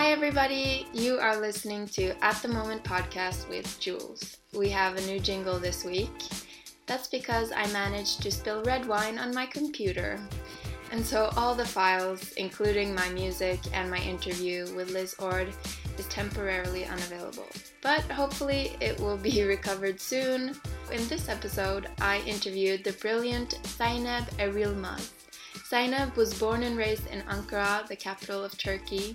Hi, everybody. You are listening to At the Moment podcast with Jules. We have a new jingle this week. That's because I managed to spill red wine on my computer. And so all the files, including my music and my interview with Liz Ord, is temporarily unavailable. But hopefully it will be recovered soon. In this episode, I interviewed the brilliant Zeynep Erilmaz. Zeynep was born and raised in Ankara, the capital of Turkey.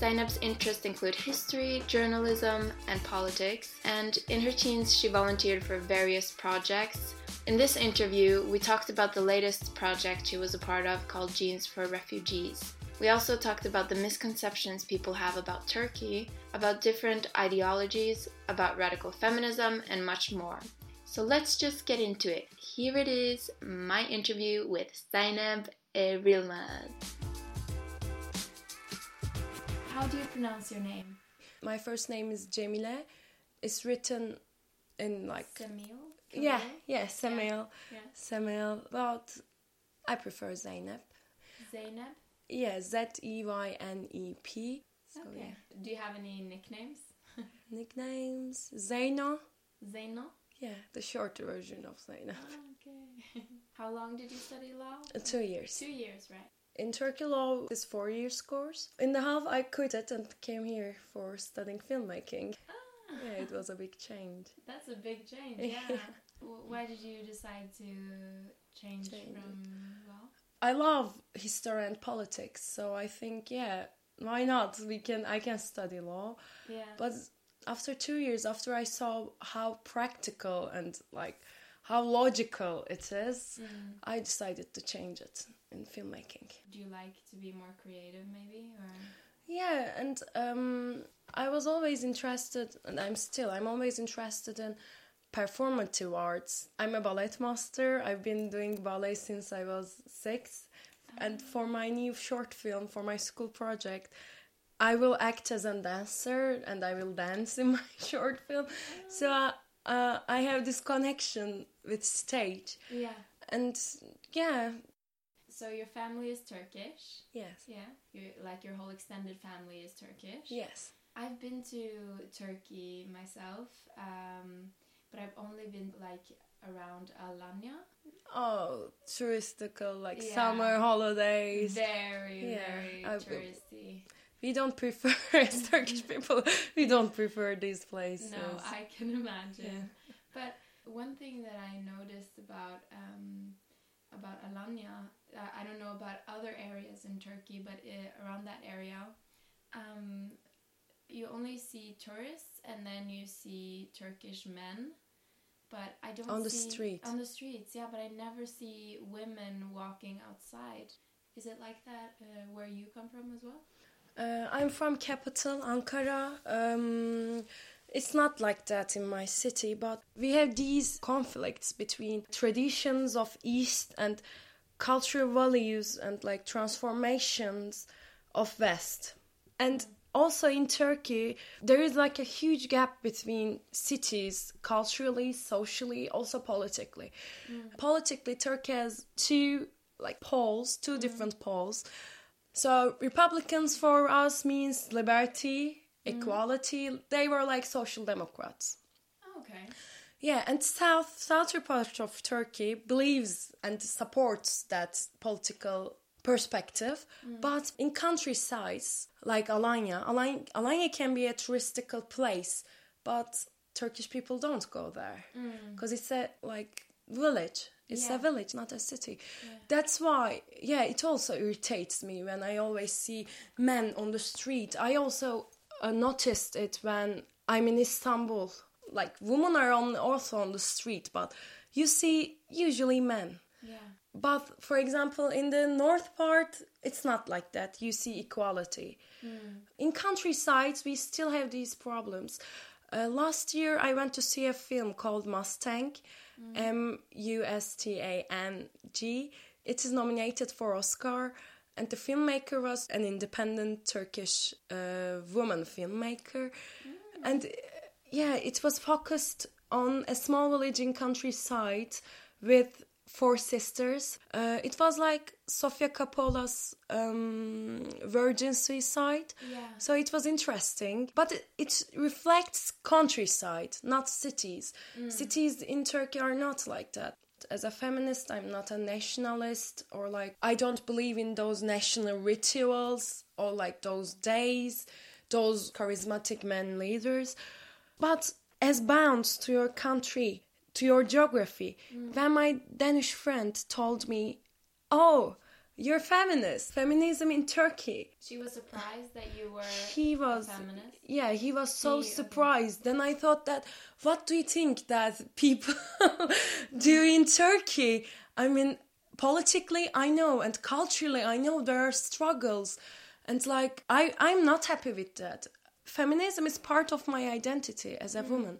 Zeynep's interests include history, journalism, and politics, and in her teens she volunteered for various projects. In this interview, we talked about the latest project she was a part of called Jeans for Refugees. We also talked about the misconceptions people have about Turkey, about different ideologies, about radical feminism, and much more. So let's just get into it. Here it is my interview with Zeynep Erilmaz. How do you pronounce your name? My first name is Cemile. It's written in like Semil? yeah, yeah, Semil, Yeah. Semil. But I prefer Zeynep. Zeynep? Yeah, Z E Y N E P. So Okay. yeah, Do you have any nicknames? nicknames Zeyno. Zeyno? Yeah, the shorter version of Zeynep. Okay. How long did you study law? Two years. Two years, right? In Turkey, law is four years course. In the half, I quit it and came here for studying filmmaking. Ah, Yeah, it was a big change. that's a big change. Yeah. Why did you decide to change, Change from law? I love history and politics, so I think yeah, why not? We can I can study law. Yeah. But after two years, after I saw how practical and like how logical it is, Mm. I decided to change it in filmmaking. Do you like to be more creative, maybe, or? Yeah, and um, I was always interested, and I'm still, I'm always interested in performative arts. I'm a ballet master. I've been doing ballet since I was six. And for my new short film, for my school project, I will act as a dancer and I will dance in my short film. So uh, uh, I have this connection with stage. Yeah. And yeah, So your family is Turkish. yes, Yeah. You like your whole extended family is Turkish. yes. I've been to Turkey myself, um, but I've only been like around Alanya. Oh, touristical, like Yeah. summer holidays. Very, Yeah, very touristy. We don't prefer, as Turkish people, we don't prefer these places. No, I can imagine. Yeah. But one thing that I noticed about um, about Alanya, uh, I don't know about other areas in Turkey, but uh, around that area, um, you only see tourists and then you see Turkish men. But I don't On the street. On the streets, yeah. But I never see women walking outside. Is it like that uh, where you come from as well? Uh, I'm from capital Ankara. Um, it's not like that in my city, but we have these conflicts between traditions of East and cultural values and like transformations of West. And also in Turkey, there is like a huge gap between cities culturally, socially, also politically. Politically, Turkey has two like poles, two different poles. So Republicans for us means liberty, mm. equality. They were like social democrats. Oh, okay. Yeah, and south southern part of Turkey believes and supports that political perspective. Mm. But in countrysides like Alanya, Alanya, Alanya can be a touristical place, but Turkish people don't go there mm. because it's a like village. It's Yeah. a village, not a city. That's why, yeah, it also irritates me when I always see men on the street. I also uh, noticed it when I'm in Istanbul. Like women are on also on the street, but you see usually men. Yeah. But for example, in the north part, it's not like that. You see equality. In countrysides, we still have these problems. Uh, last year, I went to see a film called Mustang, M U S T A N G. It is nominated for Oscar, and the filmmaker was an independent Turkish uh, woman filmmaker. And uh, yeah, it was focused on a small village in countryside with Four Sisters. Uh, it was like Sofia Coppola's um, Virgin Suicide. Yeah. So it was interesting, but it, it reflects countryside, not cities. Cities in Turkey are not like that. As a feminist, I'm not a nationalist or like I don't believe in those national rituals or like those days, those charismatic men leaders. But as bound to your country, to your geography, mm. when my Danish friend told me, Oh, you're feminist, feminism in Turkey. She was surprised that you were He was, feminist. yeah, he was so He- okay. surprised. Then I thought that, what do you think that people do in Turkey? I mean, politically, I know, and culturally, I know there are struggles, and like, I, I'm not happy with that. Feminism is part of my identity as a mm. woman.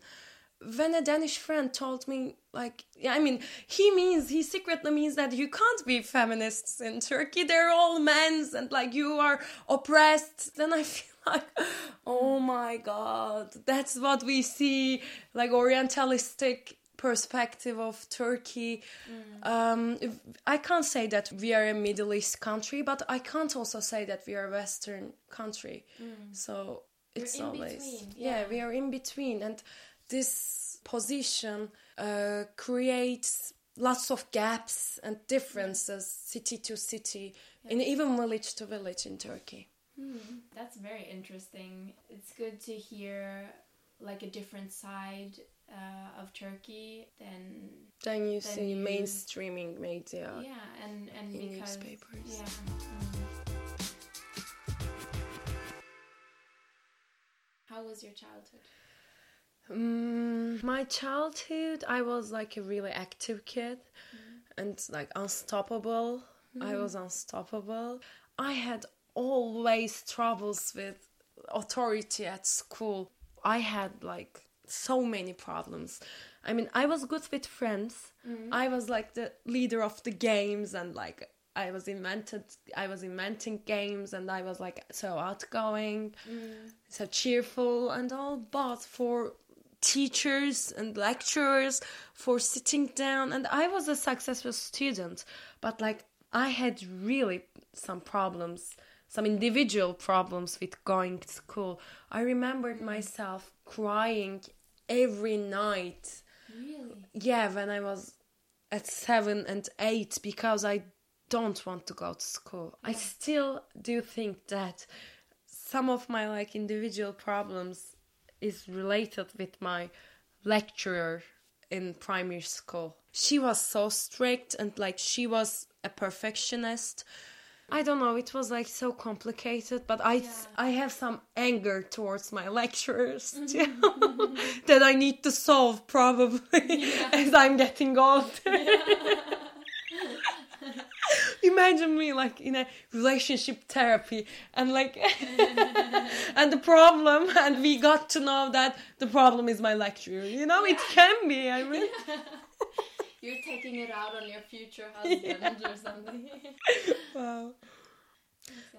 When a Danish friend told me, like, yeah, I mean, he means, he secretly means that you can't be feminists in Turkey. They're all men's and like you are oppressed. Then I feel like, oh my god, that's what we see, like Orientalistic perspective of Turkey. Um, I can't say that we are a Middle East country, but I can't also say that we are a Western country. So it's always between, yeah. yeah. we are in between, and this position uh, creates lots of gaps and differences city to city, and even village to village in Turkey. That's very interesting. It's good to hear like a different side uh, of Turkey than Then you Then see you- mainstreaming media. yeah, and and in because newspapers. yeah. mm. How was your childhood? Mm, my childhood, I was like a really active kid and like unstoppable. I mm. was unstoppable. I had always troubles with authority at school. I had like so many problems. I mean, I was good with friends. Mm. I was like the leader of the games and like I was invented I was inventing games and I was like so outgoing, mm. so cheerful and all but for teachers and lecturers for sitting down. And I was a successful student but like I had really some problems some individual problems with going to school. I remembered mm. myself crying every night. Really? yeah when I was at 7 and 8 because I don't want to go to school. I still do think that some of my like individual problems is related with my lecturer in primary school. She was so strict and like she was a perfectionist. I don't know, it was like so complicated, but I I have some anger towards my lecturers too, that I need to solve probably as I'm getting older. Imagine me like in a relationship therapy and like and the problem and we got to know that the problem is my lecturer. You know, it can be, I mean. You're taking it out on your future husband or something. Wow.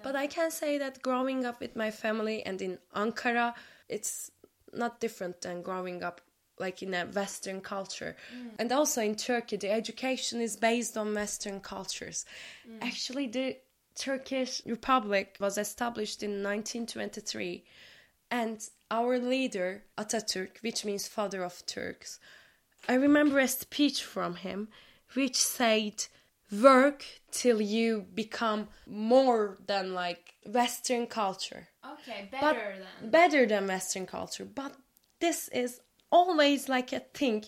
But I can say that growing up with my family and in Ankara, it's not different than growing up like in a Western culture. Mm. And also in Turkey, the education is based on Western cultures. Mm. Actually, the Turkish Republic was established in 1923, and our leader, Atatürk, which means father of Turks, I remember a speech from him which said, Work till you become more than like Western culture. Okay, But better then. better than Western culture. But this is always like a thing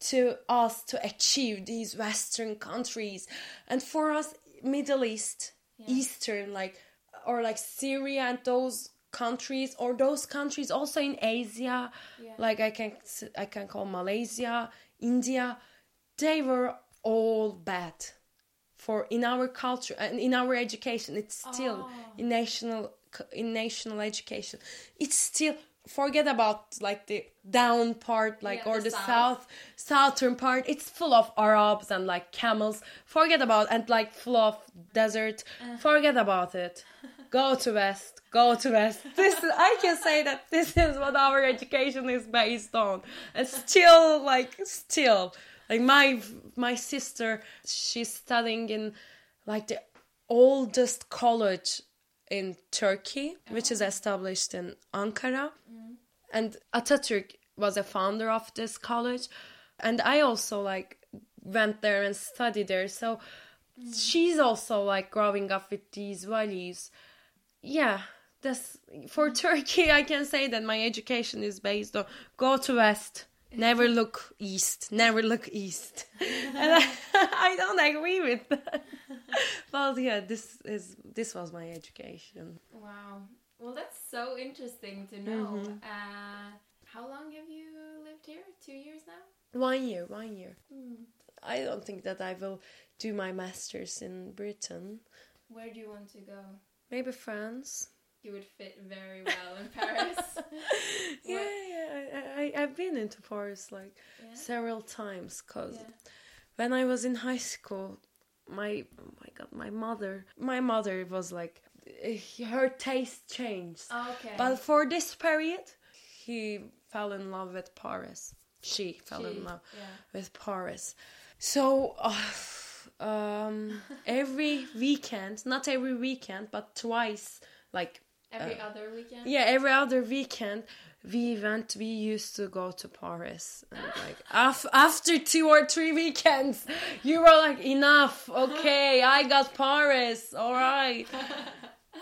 to us to achieve these Western countries. And for us, Middle East, Eastern, like, or like Syria and those countries, or those countries also in Asia, Yeah. like I can, I can call Malaysia, India, they were all bad for in our culture and in our education it's still Oh. in national in national education it's still forget about like the down part like Yeah, or the the south. south southern part. It's full of arabs and like camels. Forget about and like full of desert. Uh. forget about it. Go to west. Go to west. This is, i can say that this is what our education is based on. And still like still. Like my my sister, she's studying in like the oldest college in Turkey, which is oh. established in Ankara. Mm. And Atatürk was a founder of this college. And I also like went there and studied there. So mm. she's also like growing up with these values. Yeah, that's for mm. Turkey. I can say that my education is based on go to west, never look east, never look east, and I, I don't agree with that. But yeah, this is this was my education. Wow. Well, that's so interesting to know. Uh, how long have you lived here? Two years now? One year, one year. I don't think that I will do my masters in Britain. Where do you want to go? Maybe France. You would fit very well in Paris. Yeah, yeah. I, I I've been into Paris like Yeah. several times because Yeah. when I was in high school, my oh my god, my mother, my mother was like, eh, her taste changed. Okay. But for this period, he fell in love with Paris. She fell She, in love yeah. with Paris. So, uh, um, every weekend, not every weekend, but twice, like Every other weekend? yeah, every other weekend we went. We used to go to Paris, and like af- after two or three weekends, you were like, enough. Okay, I got Paris. All right.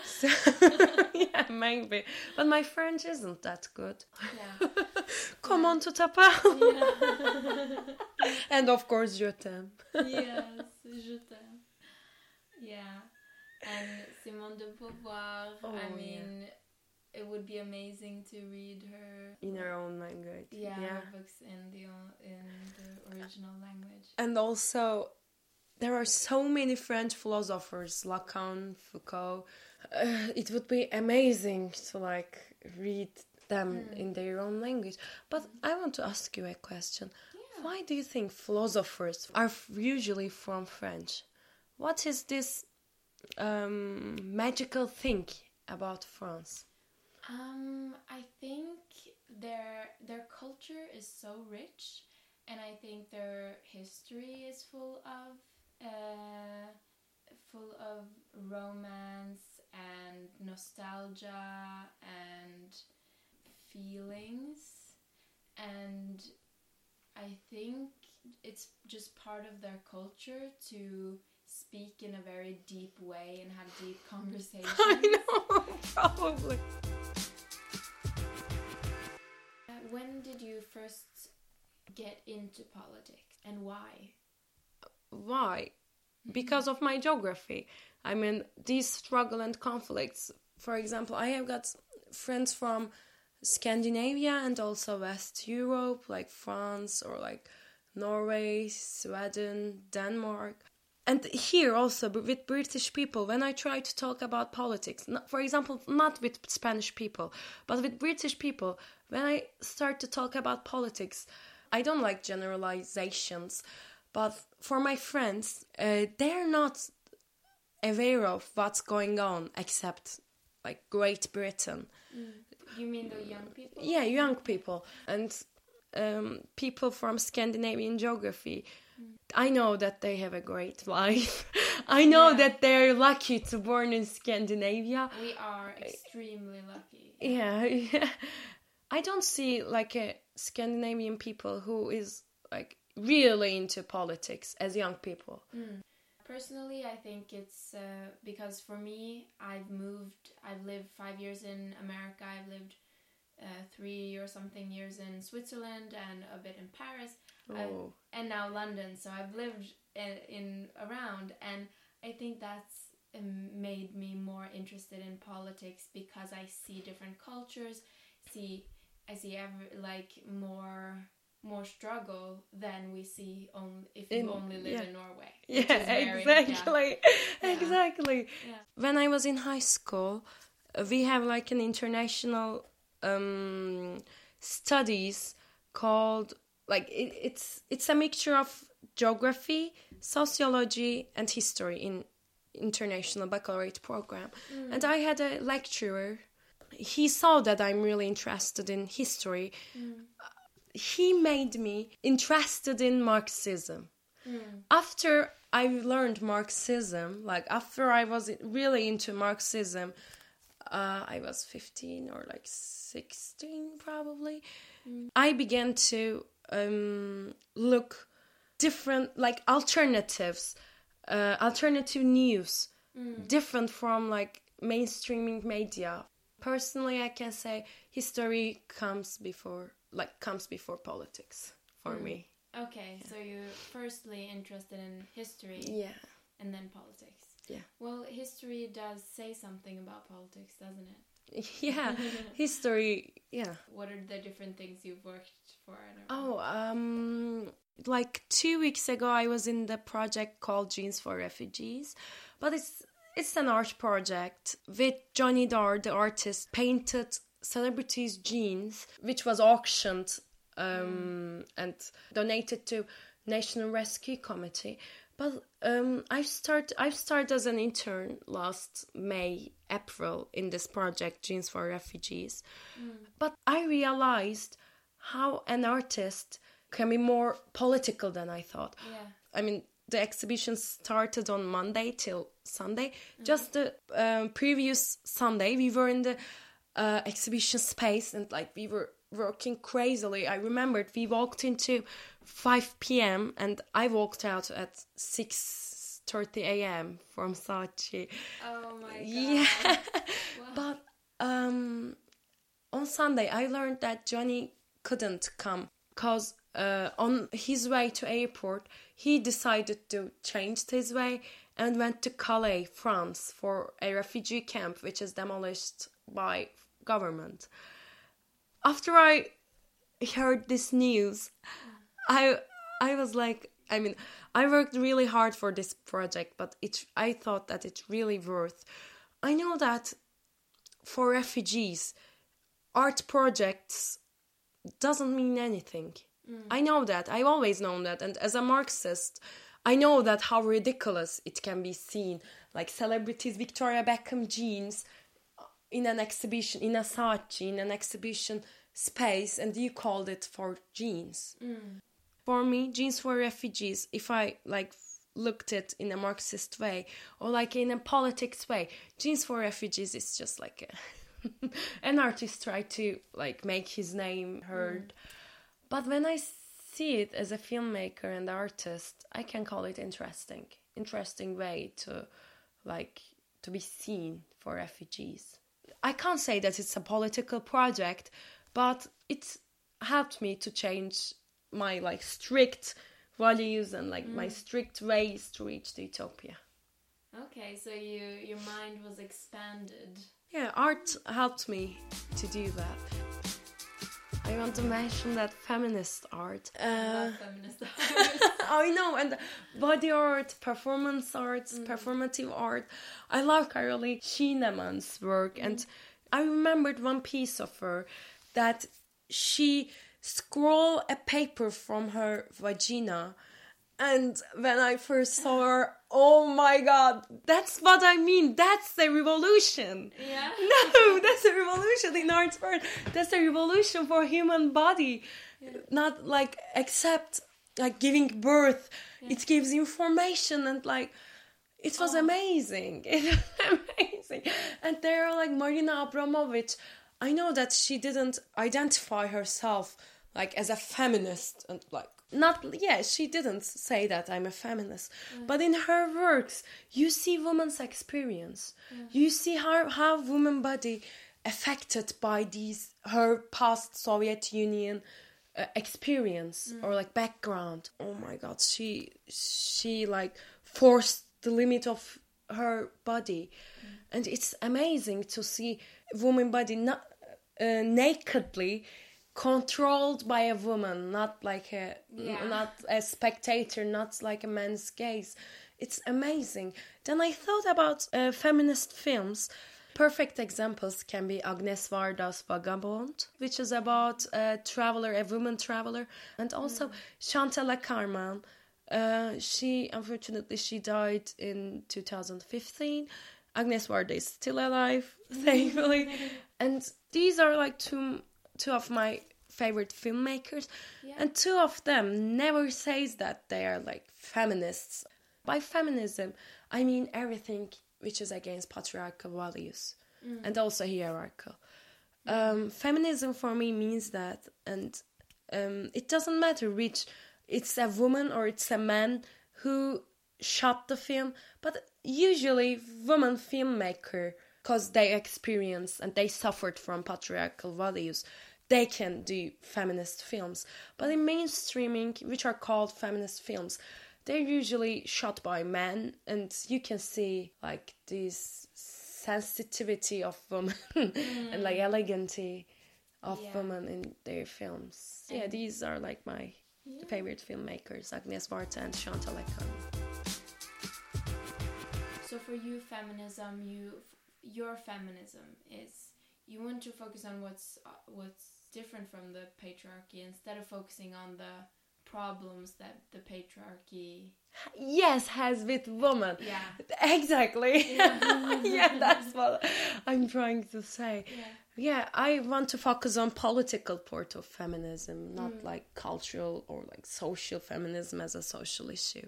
So, yeah, maybe, but my French isn't that good. Yeah. Come on to Tapa. and of course, je t'aime. yes, je t'aime. Yeah. And Simone de Beauvoir, Oh, I yeah. It would be amazing to read her In her own language. yeah, her books in the in the original language. And also, there are so many French philosophers, Lacan, Foucault. Uh, it would be amazing to like read them in their own language. But I want to ask you a question. Why do you think philosophers are usually from French? What is this um, magical thing about France? Um, I think their their culture is so rich, and I think their history is full of uh, full of romance and nostalgia and feelings, and I think it's just part of their culture to speak in a very deep way and have deep conversations. I know, probably. When did you first get into politics and why? Why? Mm-hmm. Because of my geography. I mean, these struggle and conflicts. For example, I have got friends from Scandinavia and also West Europe, like France or like Norway, Sweden, Denmark. And here also with British people, when I try to talk about politics, for example, not with Spanish people, but with British people, when I start to talk about politics, I don't like generalizations, but for my friends, uh, they're not aware of what's going on except like Great Britain. You mean the young people? Yeah, young people and um, people from Scandinavian geography. I know that they have a great life. I know Yeah. that they're lucky to born in Scandinavia. We are extremely lucky. Yeah, yeah. I don't see like a Scandinavian people who is like really into politics as young people. Personally, I think it's uh, because for me, I've moved, I've lived five years in America, I've lived uh, three or something years in Switzerland and a bit in Paris, I've- Oh. and now London. So I've lived in, in around, and I think that's um, made me more interested in politics because I see different cultures, see I see every like more more struggle than we see on if you In- only live yeah. in Norway. Yeah, very- exactly. Yeah. Exactly. Yeah. When I was in high school, we have like an international um, studies called like it, it's it's a mixture of geography, sociology, and history in international baccalaureate program. Mm. And I had a lecturer. He saw that I'm really interested in history. Mm. he made me interested in Marxism. Mm. After I learned Marxism, like after I was really into Marxism, uh, I was 15 or like 16 probably. I began to um, look different, like alternatives, uh, alternative news, different from like mainstreaming media. Personally, I can say history comes before, like comes before politics for me. Okay, so you're firstly interested in history Yeah, and then politics. Yeah. Well, history does say something about politics, doesn't it? yeah, history. Yeah. What are the different things you've worked for? I Oh, um, like two weeks ago, I was in the project called Jeans for Refugees, but it's it's an art project with Johnny Dowell, the artist, painted celebrities' jeans, which was auctioned um, and donated to National Rescue Committee. But um, I start I've started as an intern last May April in this project Jeans for Refugees, but I realized how an artist can be more political than I thought. Yeah. I mean, the exhibition started on Monday till Sunday. Just the um, previous Sunday, we were in the uh, exhibition space and like we were working crazily. I remembered we walked into 5 p.m. and I walked out at 6:30 a.m. from Saatchi. Oh my god. Yeah, but um, on Sunday I learned that Johnny couldn't come because uh, on his way to airport he decided to change his way and went to Calais, France, for a refugee camp which is demolished by government. After I heard this news, I I was like, I mean, I worked really hard for this project, but it I thought that it's really worth. I know that for refugees, art projects doesn't mean anything. Mm. I know that. I've always known that. And as a Marxist, I know that how ridiculous it can be seen. Like celebrities, Victoria Beckham jeans uh, in an exhibition, in a Saatchi, in an exhibition space, and you called it for jeans. Mm. For me, jeans for refugees, if I like looked it in a Marxist way or like in a politics way, jeans for refugees is just like a an artist tried to like make his name heard. Mm. But when I see it as a filmmaker and artist, I can call it interesting. Interesting way to like to be seen for refugees. I can't say that it's a political project, but it helped me to change my like strict values and like my mm. strict ways to reach the utopia. Okay, so you your mind was expanded. Yeah, art helped me to do that. I want to mention that feminist art. Uh, Love feminist I know, and body art, performance arts, mm. performative art. I love Caroline Schneemann's work, and mm. I remembered one piece of her that she scroll a paper from her vagina. And when I first saw her, oh my god, that's what I mean. That's the revolution. Yeah. No, that's a revolution in art world. That's a revolution for human body. Yeah. Not like accept like giving birth. Yeah. It gives information and like it was oh. amazing. It was amazing. And there are like Marina Abramovic. I know that she didn't identify herself like as a feminist and like not yeah she didn't say that i'm a feminist. But in her works you see women's experience. You see how how woman body affected by these her past soviet union uh, experience or like background. Oh my god she she like forced the limit of her body. And it's amazing to see woman body not uh, nakedly controlled by a woman not like a Yeah. not a spectator not like a man's gaze. It's amazing. Then i thought about uh, feminist films. Perfect examples can be agnes varda's vagabond which is about a traveler a woman traveler and also chantal Akerman. uh, she unfortunately she died in 2015 agnes varda is still alive thankfully. And these are like two two of my favorite filmmakers, Yeah. and two of them never says that they are like feminists. By feminism, I mean everything which is against patriarchal values and also hierarchical. Um, feminism for me means that, and um, it doesn't matter which it's a woman or it's a man who shot the film, but usually woman filmmaker because they experience and they suffered from patriarchal values they can do feminist films but in mainstreaming which are called feminist films they're usually shot by men and you can see like this sensitivity of women and mm-hmm. like elegancy of Yeah. women in their films yeah these are like my favorite filmmakers agnes varda and chantal Akai. So for you, feminism, you your feminism is you want to focus on what's uh, what's different from the patriarchy instead of focusing on the problems that the patriarchy. yes has with women Yeah. exactly Yeah. yeah that's what i'm trying to say Yeah. yeah i want to focus on political part of feminism not like cultural or like social feminism as a social issue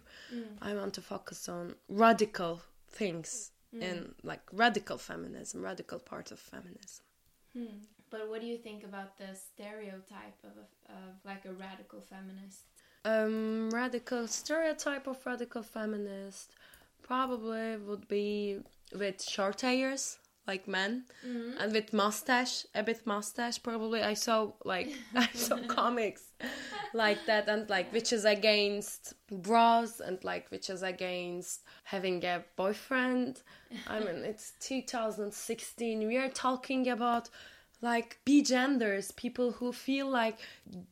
i want to focus on radical things in like radical feminism radical part of feminism Hmm. But what do you think about the stereotype of, a, of like a radical feminist? um radical stereotype of radical feminist probably would be with short hairs like men. Mm-hmm. And with mustache a bit mustache probably. I saw like i saw comics like that and like which is against bras and like which is against having a boyfriend. I mean it's 2016 we are talking about like b genders people who feel like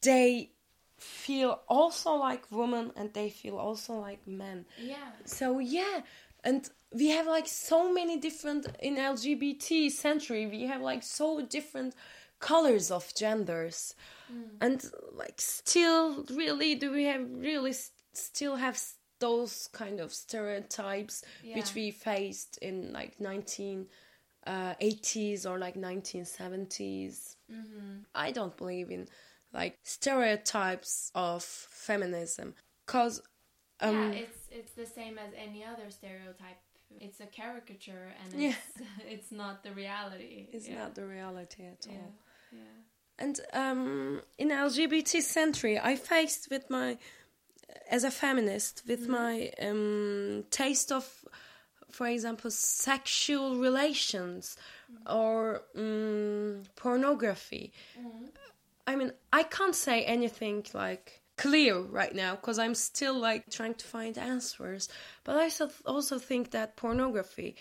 they feel also like women and they feel also like men. Yeah. so yeah. And we have like so many different in lgbt century we have like so different colors of genders. And like still really do we have really s- still have those kind of stereotypes which we faced in like 19 uh, 80s or like 1970s i don't believe in like stereotypes of feminism because um, yeah, it's it's the same as any other stereotype. It's a caricature, and Yeah. it's it's not the reality. it's yeah. not the reality at Yeah. all Yeah. And um, in LGBT century, I faced with my, as a feminist, with my um, taste of, for example, sexual relations or um, pornography. I mean, I can't say anything like clear right now because I'm still like trying to find answers. But I also think that pornography,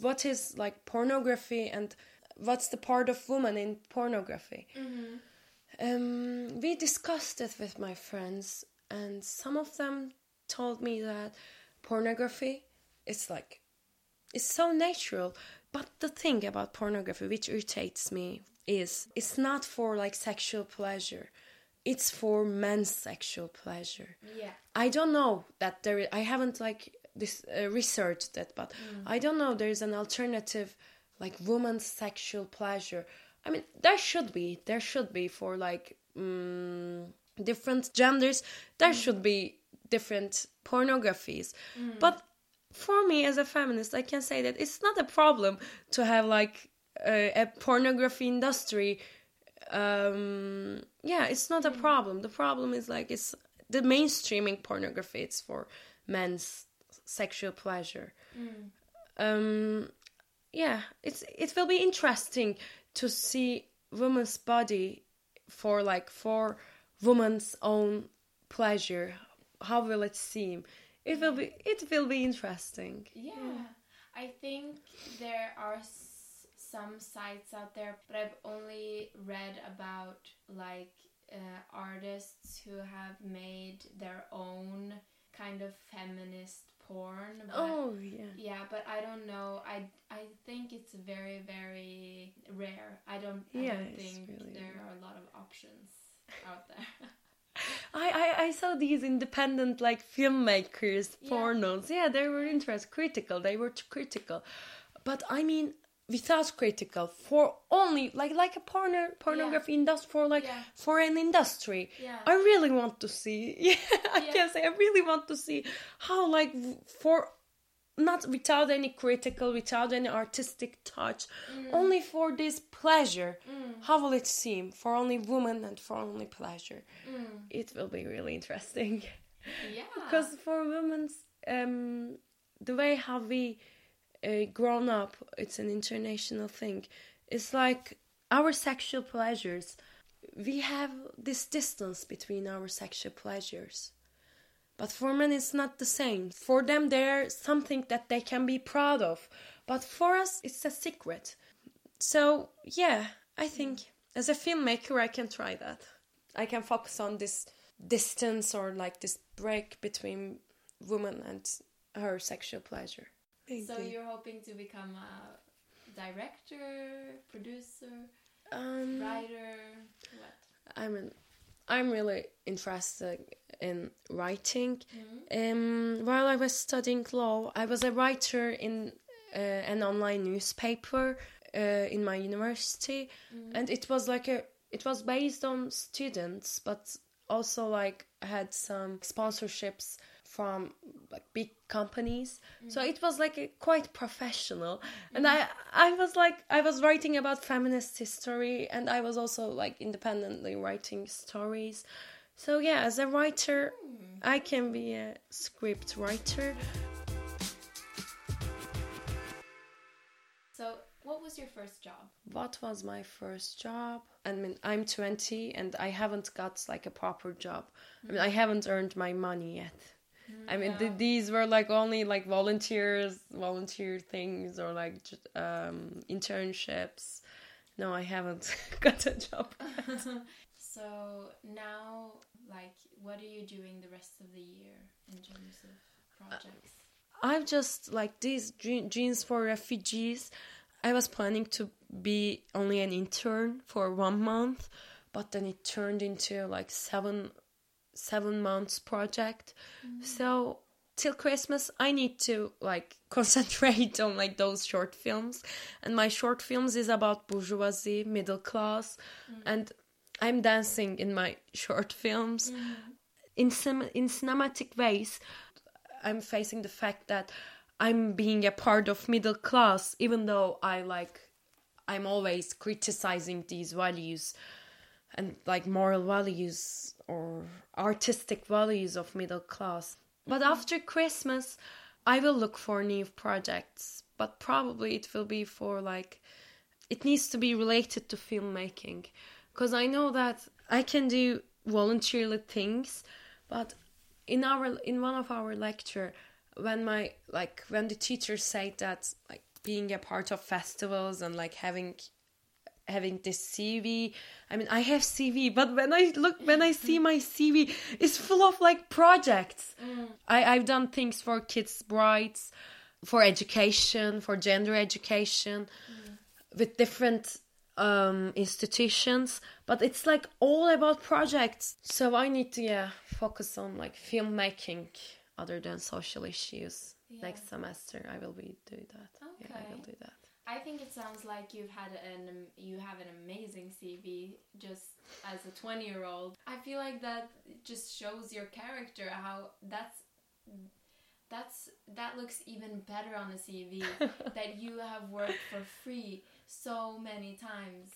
what is like pornography and what's the part of woman in pornography? Um, we discussed it with my friends, and some of them told me that pornography is like it's so natural. But the thing about pornography which irritates me is it's not for like sexual pleasure. It's for men's sexual pleasure. Yeah. I don't know that there. I I haven't like this uh, researched that, but I don't know. There is an alternative, like woman's sexual pleasure. I mean, there should be. There should be for like mm, different genders. There should be different pornographies, but for me as a feminist, I can say that it's not a problem to have like a, a pornography industry. Um, yeah, it's not a problem. The problem is like it's the mainstreaming pornography. It's for men's sexual pleasure. Um, yeah, it's it will be interesting to see woman's body for like for woman's own pleasure. How will it seem? It will be it will be interesting. Yeah. I think there are some sites out there, but I've only read about like uh, artists who have made their own kind of feminist porn. But Oh yeah. Yeah, but I don't know. I I think it's very very rare. I don't. I Yeah, don't think really there rare. are a lot of options out there. I, I, I saw these independent like filmmakers Yeah. pornos. Yeah, they were interest critical. They were critical, but I mean, without critical for only like like a porno pornography industry for like Yeah. for an industry Yeah. i really want to see yeah i Yeah. can say i really want to see how like for not without any critical without any artistic touch Mm. only for this pleasure how will it seem for only women and for only pleasure Mm. it will be really interesting Yeah. because for women's um the way how we uh, grown up it's an international thing. It's like our sexual pleasures we have this distance between our sexual pleasures. But for men it's not the same. For them they're something that they can be proud of. But for us it's a secret. So yeah i think as a filmmaker i can try that. I can focus on this distance or like this break between woman and her sexual pleasure so you're hoping to become a director, producer, um, writer, what? I mean, I'm really interested in writing. Mm-hmm. Um, while I was studying law, I was a writer in uh, an online newspaper uh, in my university, Mm-hmm. and it was like a it was based on students, but also like had some sponsorships from like big companies. Mm. So it was like a, quite professional. And mm. i i was like i was writing about feminist history and i was also like independently writing stories. So yeah as a writer mm. i can be a script writer. So, what was your first job? what was my first job? I mean i'm 20 and i haven't got like a proper job. I mean i haven't earned my money yet i mean th- these were like only like volunteers volunteer things or like um internships no i haven't got a job So now, like, what are you doing the rest of the year in terms of projects? I've just like these Jeans for Refugees. I was planning to be only an intern for one month, but then it turned into like seven seven months project. Mm. So till Christmas, I need to like concentrate on like those short films, and my short films is about bourgeoisie, middle class, mm. and I'm dancing in my short films mm. in cin- in cinematic ways. I'm facing the fact that I'm being a part of middle class, even though I like I'm always criticizing these values and like moral values or artistic values of middle class. But after Christmas, I will look for new projects, but probably it will be for like it needs to be related to filmmaking because I know that I can do voluntarily things, but in our in one of our lecture when my like when the teacher said that like being a part of festivals and like having having this CV. I mean, I have CV, but when I look, when I see my CV, it's full of like projects. I I've done things for kids' rights, for education, for gender education, with different um institutions but it's like all about projects. So i need to yeah focus on like filmmaking other than social issues. Next semester i will be do that. Yeah i will do that I think it sounds like you've had an um, you have an amazing CV just as a 20 year old. I feel like that just shows your character how that's that's that looks even better on a CV that you have worked for free so many times.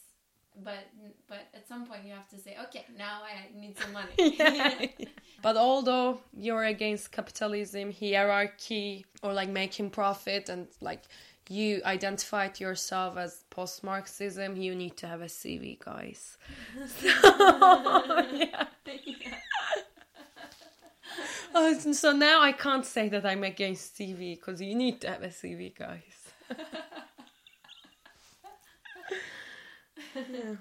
But but at some point you have to say, okay, now I need some money. but although you're against capitalism hierarchy or like making profit and like you identified yourself as post-marxism you need to have a cv guys yeah. Oh, so now I can't say that I'm against CV because you need to have a CV, guys. yeah.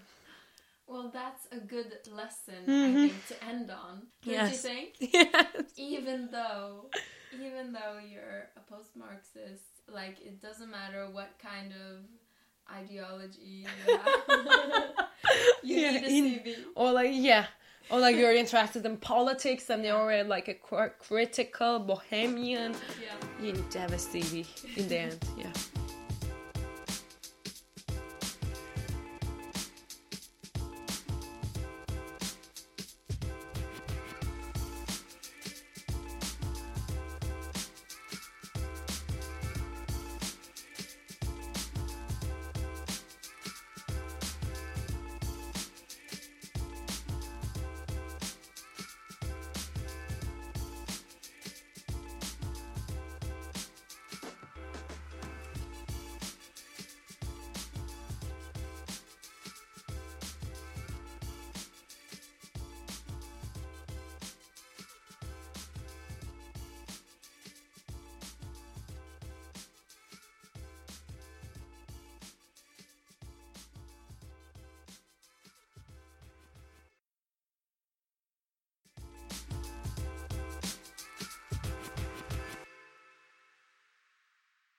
Well, that's a good lesson, I mm-hmm. think, to end on. Don't Yes. you think? Yes. even though even though you're a post-marxist like it doesn't matter what kind of ideology you have you Yeah, need a in- cv Or like yeah, or like you're interested in politics and you're like a cr- critical bohemian. yeah You need to have a CV in the end. Yeah.